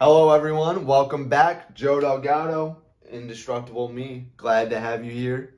Hello, everyone. Welcome back. Joe Delgado, Indestructible Me. Glad to have you here.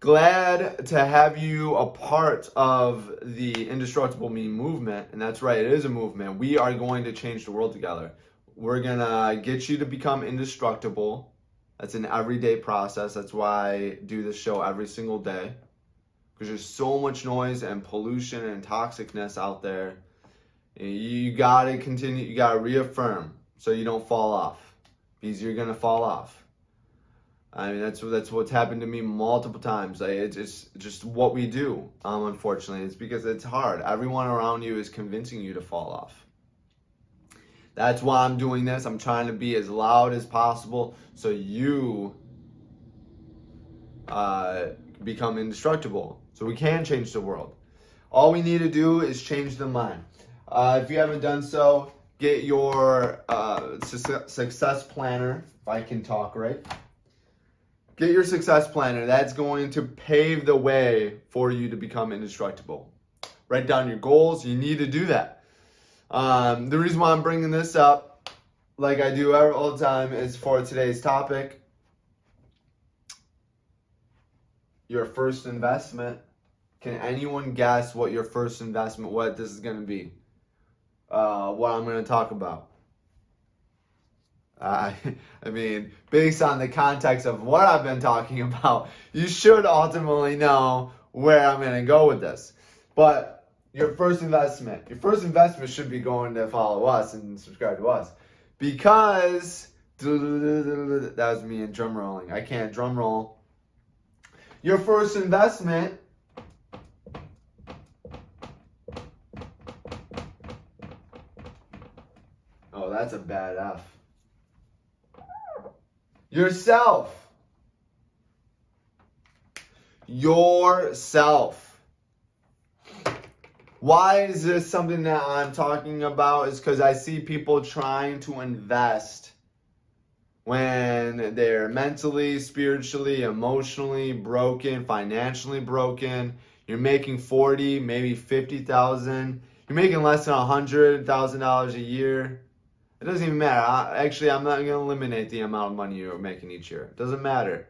Glad to have you a part of the Indestructible Me movement. And that's right, it is a movement. We are going to change the world together. We're going to get you to become indestructible. That's an everyday process. That's why I do this show every single day. Because there's so much noise and pollution and toxicness out there you got to continue, you got to reaffirm so you don't fall off because you're going to fall off. I mean, that's that's what's happened to me multiple times. It's just just what we do. Um, unfortunately, it's because it's hard. Everyone around you is convincing you to fall off. That's why I'm doing this. I'm trying to be as loud as possible so you uh, become indestructible. So we can change the world. All we need to do is change the mind. Uh, if you haven't done so, get your uh, su- success planner, if I can talk right. Get your success planner. That's going to pave the way for you to become indestructible. Write down your goals. You need to do that. Um, the reason why I'm bringing this up, like I do all the time, is for today's topic. Your first investment. Can anyone guess what your first investment, what this is going to be? Uh, what I'm going to talk about. Uh, I mean, based on the context of what I've been talking about, you should ultimately know where I'm going to go with this. But your first investment, your first investment should be going to follow us and subscribe to us because that was me in drum rolling. I can't drum roll. Your first investment that's a bad F. Yourself. Yourself. Why is this something that I'm talking about? Is because I see people trying to invest when they're mentally, spiritually, emotionally broken, financially broken. You're making 40, maybe 50,000. You're making less than $100,000 a year. It doesn't even matter. I, actually, I'm not going to eliminate the amount of money you're making each year. It doesn't matter.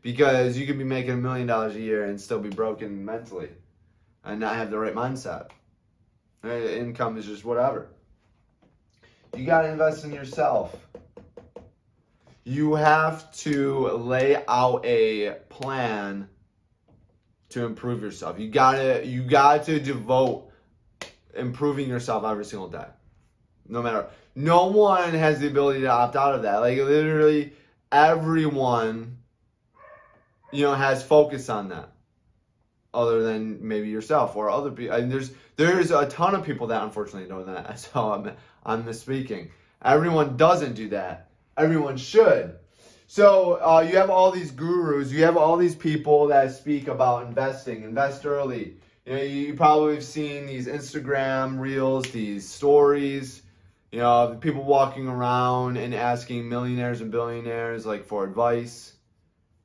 Because you could be making a million dollars a year and still be broken mentally and not have the right mindset. Uh, income is just whatever. You got to invest in yourself. You have to lay out a plan to improve yourself. You got to you got to devote improving yourself every single day. No matter no one has the ability to opt out of that. Like literally everyone, you know, has focus on that. Other than maybe yourself or other people. And there's there's a ton of people that unfortunately don't know that. So I'm I'm misspeaking. Everyone doesn't do that. Everyone should. So uh, you have all these gurus. You have all these people that speak about investing. Invest early. You know, you probably have seen these Instagram reels, these stories you know, people walking around and asking millionaires and billionaires like for advice.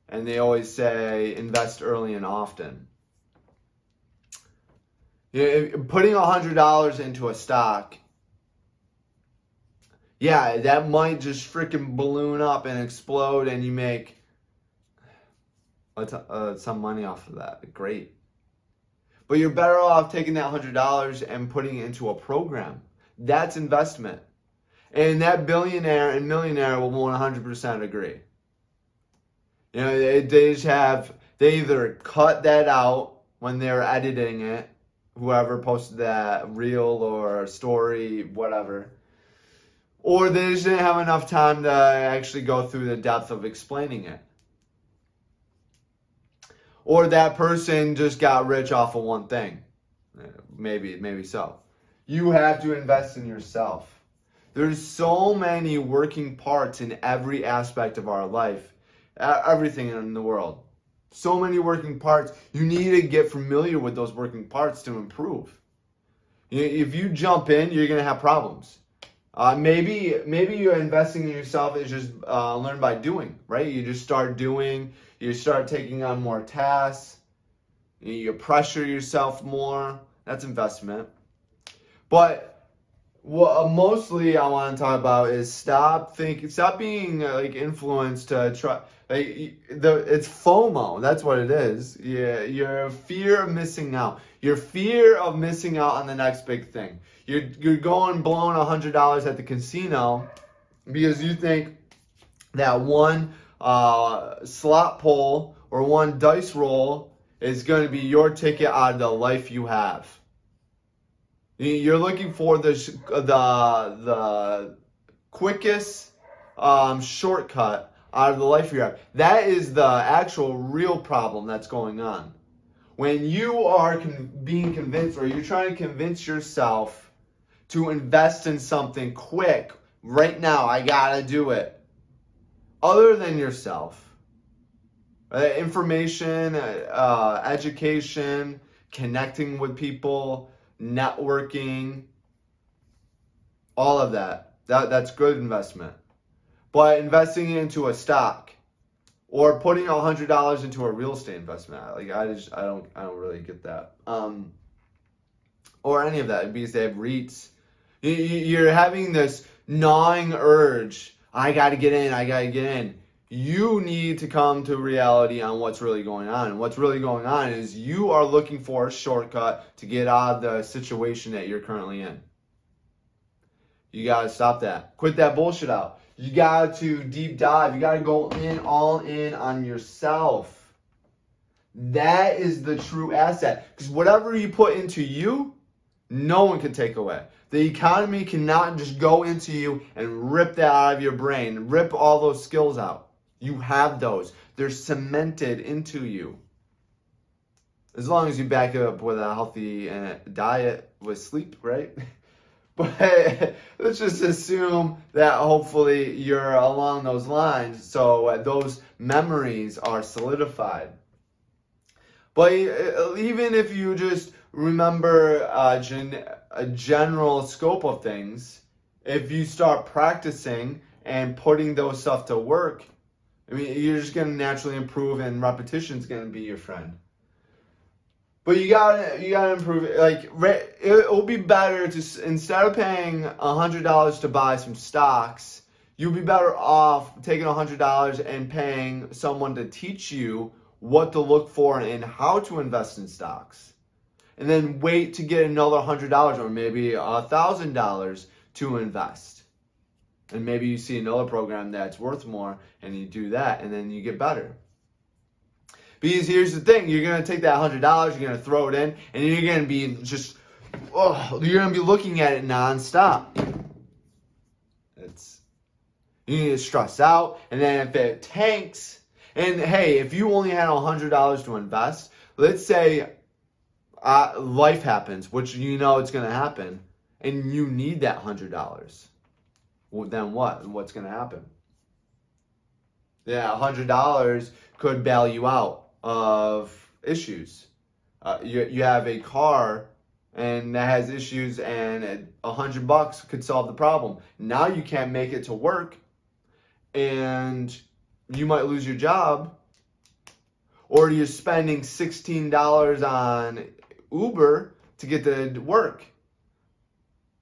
And they always say invest early and often. You know, putting $100 into a stock, yeah, that might just freaking balloon up and explode and you make uh, some money off of that. Great. But you're better off taking that $100 and putting it into a program that's investment. And that billionaire and millionaire will 100% agree. You know, they, they just have, they either cut that out when they're editing it, whoever posted that reel or story, whatever, or they just didn't have enough time to actually go through the depth of explaining it. Or that person just got rich off of one thing. Uh, maybe, maybe so. You have to invest in yourself. There's so many working parts in every aspect of our life, everything in the world. So many working parts. You need to get familiar with those working parts to improve. If you jump in, you're gonna have problems. Uh, maybe maybe you're investing in yourself is just uh, learn by doing, right? You just start doing. You start taking on more tasks. You pressure yourself more. That's investment. But Well, uh, mostly I want to talk about is stop thinking, stop being uh, like influenced to try. Like the it's FOMO. That's what it is. Yeah, your fear of missing out. Your fear of missing out on the next big thing. You're you're going blowing hundred dollars at the casino because you think that one uh, slot pull or one dice roll is going to be your ticket out of the life you have. You're looking for the the the quickest um, shortcut out of the life you have. That is the actual real problem that's going on. When you are con- being convinced, or you're trying to convince yourself to invest in something quick, right now, I gotta do it. Other than yourself, uh, information, uh, education, connecting with people networking, all of that. That that's good investment. But investing into a stock or putting hundred dollars into a real estate investment, like I just I don't I don't really get that. Um, or any of that because they have REITs. You're having this gnawing urge. I got to get in. I got to get in you need to come to reality on what's really going on. And what's really going on is you are looking for a shortcut to get out of the situation that you're currently in. You got to stop that. Quit that bullshit out. You got to deep dive. You got to go in all in on yourself. That is the true asset. Because whatever you put into you, no one can take away. The economy cannot just go into you and rip that out of your brain, rip all those skills out. You have those. They're cemented into you. As long as you back it up with a healthy uh, diet with sleep, right? But let's just assume that hopefully you're along those lines so uh, those memories are solidified. But uh, even if you just remember a, gen- a general scope of things, if you start practicing and putting those stuff to work, I mean, you're just gonna naturally improve, and repetition's gonna be your friend. But you gotta you gotta improve it. Like it will be better to instead of paying hundred dollars to buy some stocks, you'll be better off taking hundred dollars and paying someone to teach you what to look for and how to invest in stocks, and then wait to get another hundred dollars or maybe thousand dollars to invest and maybe you see another program that's worth more and you do that and then you get better. Because here's the thing you're to take that $100 you're going to throw it in and you're to be just oh you're to be looking at it nonstop. It's you need to stress out and then if it tanks and hey if you only had $100 to invest let's say uh, life happens which you know it's to happen and you need that $100 well, then what? What's going to happen? Yeah, $100 could bail you out of issues. Uh, you, you have a car and that has issues and a hundred bucks could solve the problem. Now you can't make it to work and you might lose your job or you're spending $16 on Uber to get to work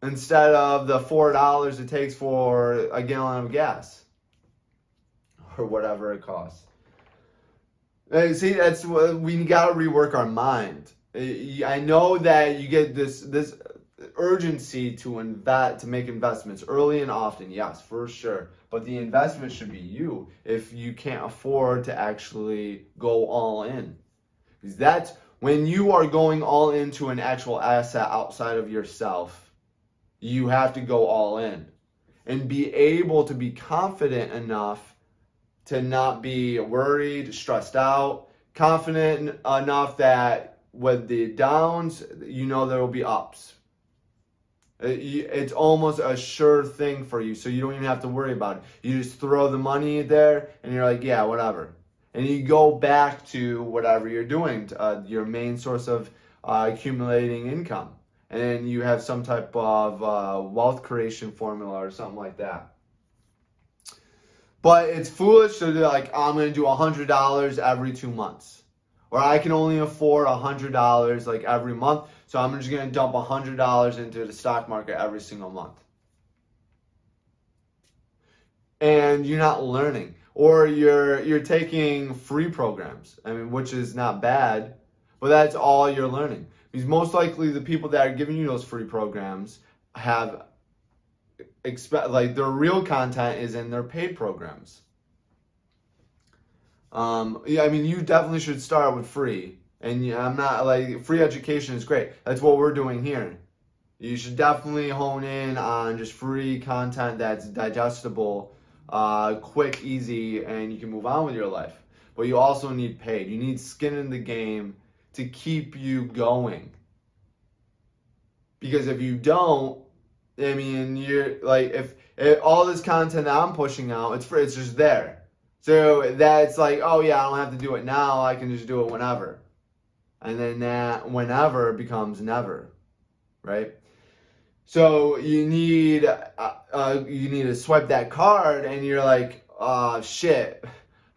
instead of the four dollars it takes for a gallon of gas or whatever it costs. See, that's what we got to rework our mind. Eh, I know that you get this this urgency to invest to make investments early and often, yes, for sure. But the investment should be you if you can't afford to actually go all in. Because that's when you are going all into an actual asset outside of yourself you have to go all in and be able to be confident enough to not be worried, stressed out, confident enough that with the downs, you know there will be ups. Uh, it's almost a sure thing for you, so you don't even have to worry about it. You just throw the money there, and you're like, yeah, whatever. And you go back to whatever you're doing, uh, your main source of uh, accumulating income and then you have some type of uh, wealth creation formula or something like that. But it's foolish to do like I'm going to do hundred dollars every two months, Or I can only afford $100 like every month, so I'm just going to dump $100 into the stock market every single month. And you're not learning or you're you're taking free programs. I mean, which is not bad, but that's all you're learning. Because most likely the people that are giving you those free programs have expect like their real content is in their paid programs. Um, yeah, I mean, you definitely should start with free. And I'm not like free education is great. That's what we're doing here. You should definitely hone in on just free content that's digestible, uh, quick, easy, and you can move on with your life. But you also need paid. You need skin in the game to keep you going. Because if you don't, I mean, you're like if, if all this content that I'm pushing out, it's for it's just there. So that's like, oh yeah, I don't have to do it now. I can just do it whenever. And then that whenever becomes never, right? So you need uh, uh, you need to swipe that card, and you're like, oh shit,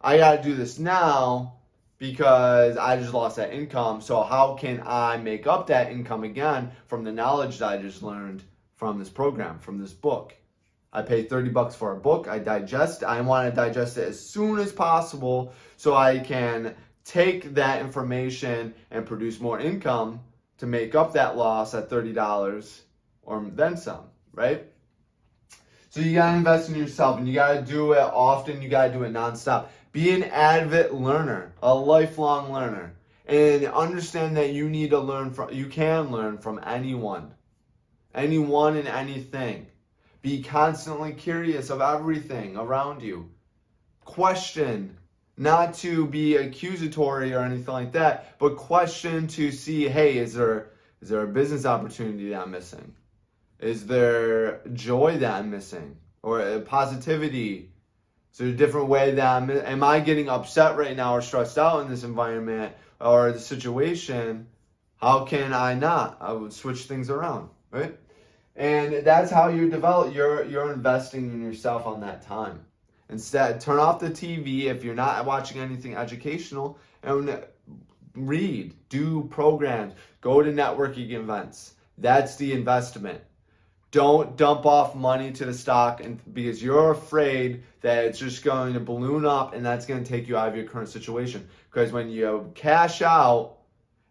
I gotta do this now because I just lost that income. So how can I make up that income again from the knowledge that I just learned from this program, from this book? I pay 30 bucks for a book. I digest. I want to digest it as soon as possible so I can take that information and produce more income to make up that loss at $30 or then some, right? So you got to invest in yourself and you got to do it often. You got to do it nonstop. Be an avid learner, a lifelong learner, and understand that you need to learn from, you can learn from anyone, anyone and anything. Be constantly curious of everything around you. Question, not to be accusatory or anything like that, but question to see, hey, is there is there a business opportunity that I'm missing? Is there joy that I'm missing? Or uh, positivity? There a different way that I'm, am I getting upset right now or stressed out in this environment or the situation? How can I not? I would switch things around, right? And that's how you develop. You're you're investing in yourself on that time. Instead, turn off the TV if you're not watching anything educational and read, do programs, go to networking events. That's the investment. Don't dump off money to the stock and because you're afraid that it's just going to balloon up and that's going to take you out of your current situation. Because when you cash out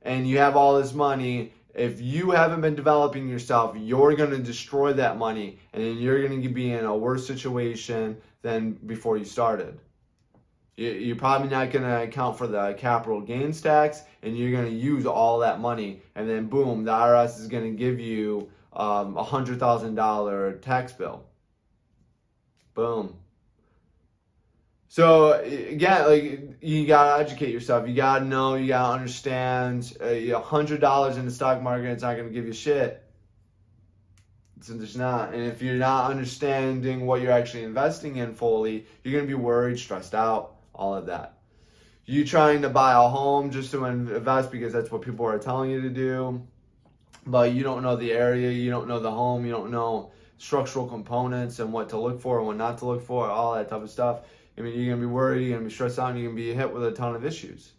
and you have all this money, if you haven't been developing yourself, you're going to destroy that money and then you're going to be in a worse situation than before you started. You're probably not going to account for the capital gains tax and you're going to use all that money and then boom, the IRS is going to give you um, a hundred thousand dollar tax bill. Boom. So again, like you gotta educate yourself. You gotta know. You gotta understand. Uh, a hundred dollars in the stock market, it's not gonna give you shit. It's not. And if you're not understanding what you're actually investing in fully, you're gonna be worried, stressed out, all of that. You trying to buy a home just to invest because that's what people are telling you to do but you don't know the area, you don't know the home, you don't know structural components and what to look for and what not to look for, all that type of stuff. I mean, you're gonna be worried, you're gonna be stressed out, and you're gonna be hit with a ton of issues.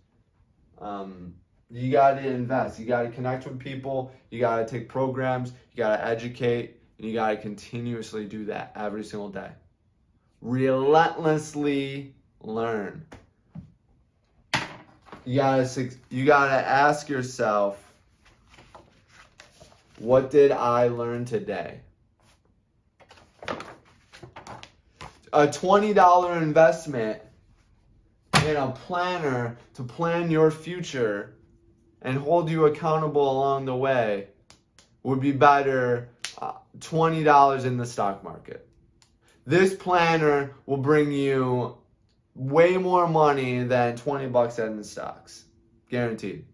Um, you gotta invest. You gotta connect with people. You gotta take programs. You gotta educate, and you gotta continuously do that every single day. Relentlessly learn. You gotta you gotta ask yourself what did I learn today? A $20 investment in a planner to plan your future and hold you accountable along the way would be better uh, $20 in the stock market. This planner will bring you way more money than 20 bucks in the stocks. Guaranteed.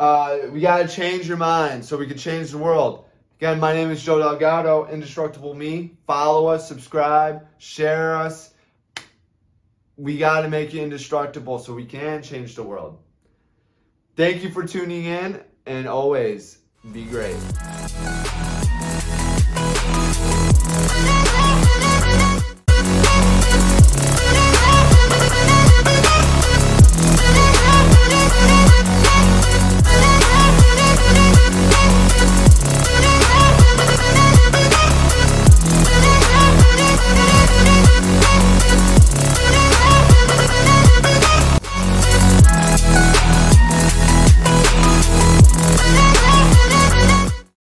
Uh, we got to change your mind so we can change the world. Again, my name is Joe Delgado, Indestructible Me. Follow us, subscribe, share us. We got to make you indestructible so we can change the world. Thank you for tuning in, and always be great.